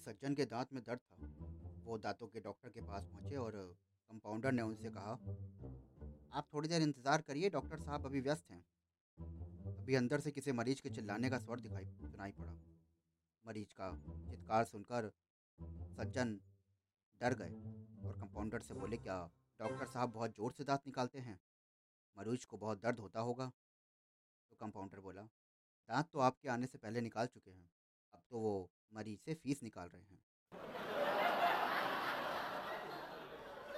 सज्जन के दांत में दर्द था। वो दांतों के डॉक्टर के पास पहुँचे और कंपाउंडर ने उनसे कहा, आप थोड़ी देर इंतज़ार करिए, डॉक्टर साहब अभी व्यस्त हैं। अभी अंदर से किसी मरीज़ के चिल्लाने का स्वर दिखाई, सुनाई पड़ा। मरीज़ का चित्कार सुनकर सज्जन डर गए और कंपाउंडर से बोले, क्या डॉक्टर साहब बहुत ज़ोर से दांत निकालते हैं? मरीज़ को बहुत दर्द होता होगा। तो कंपाउंडर बोला, दांत तो आपके आने से पहले निकाल चुके हैं। अब तो वो मरीज़ से फ़ीस निकाल रहे हैं।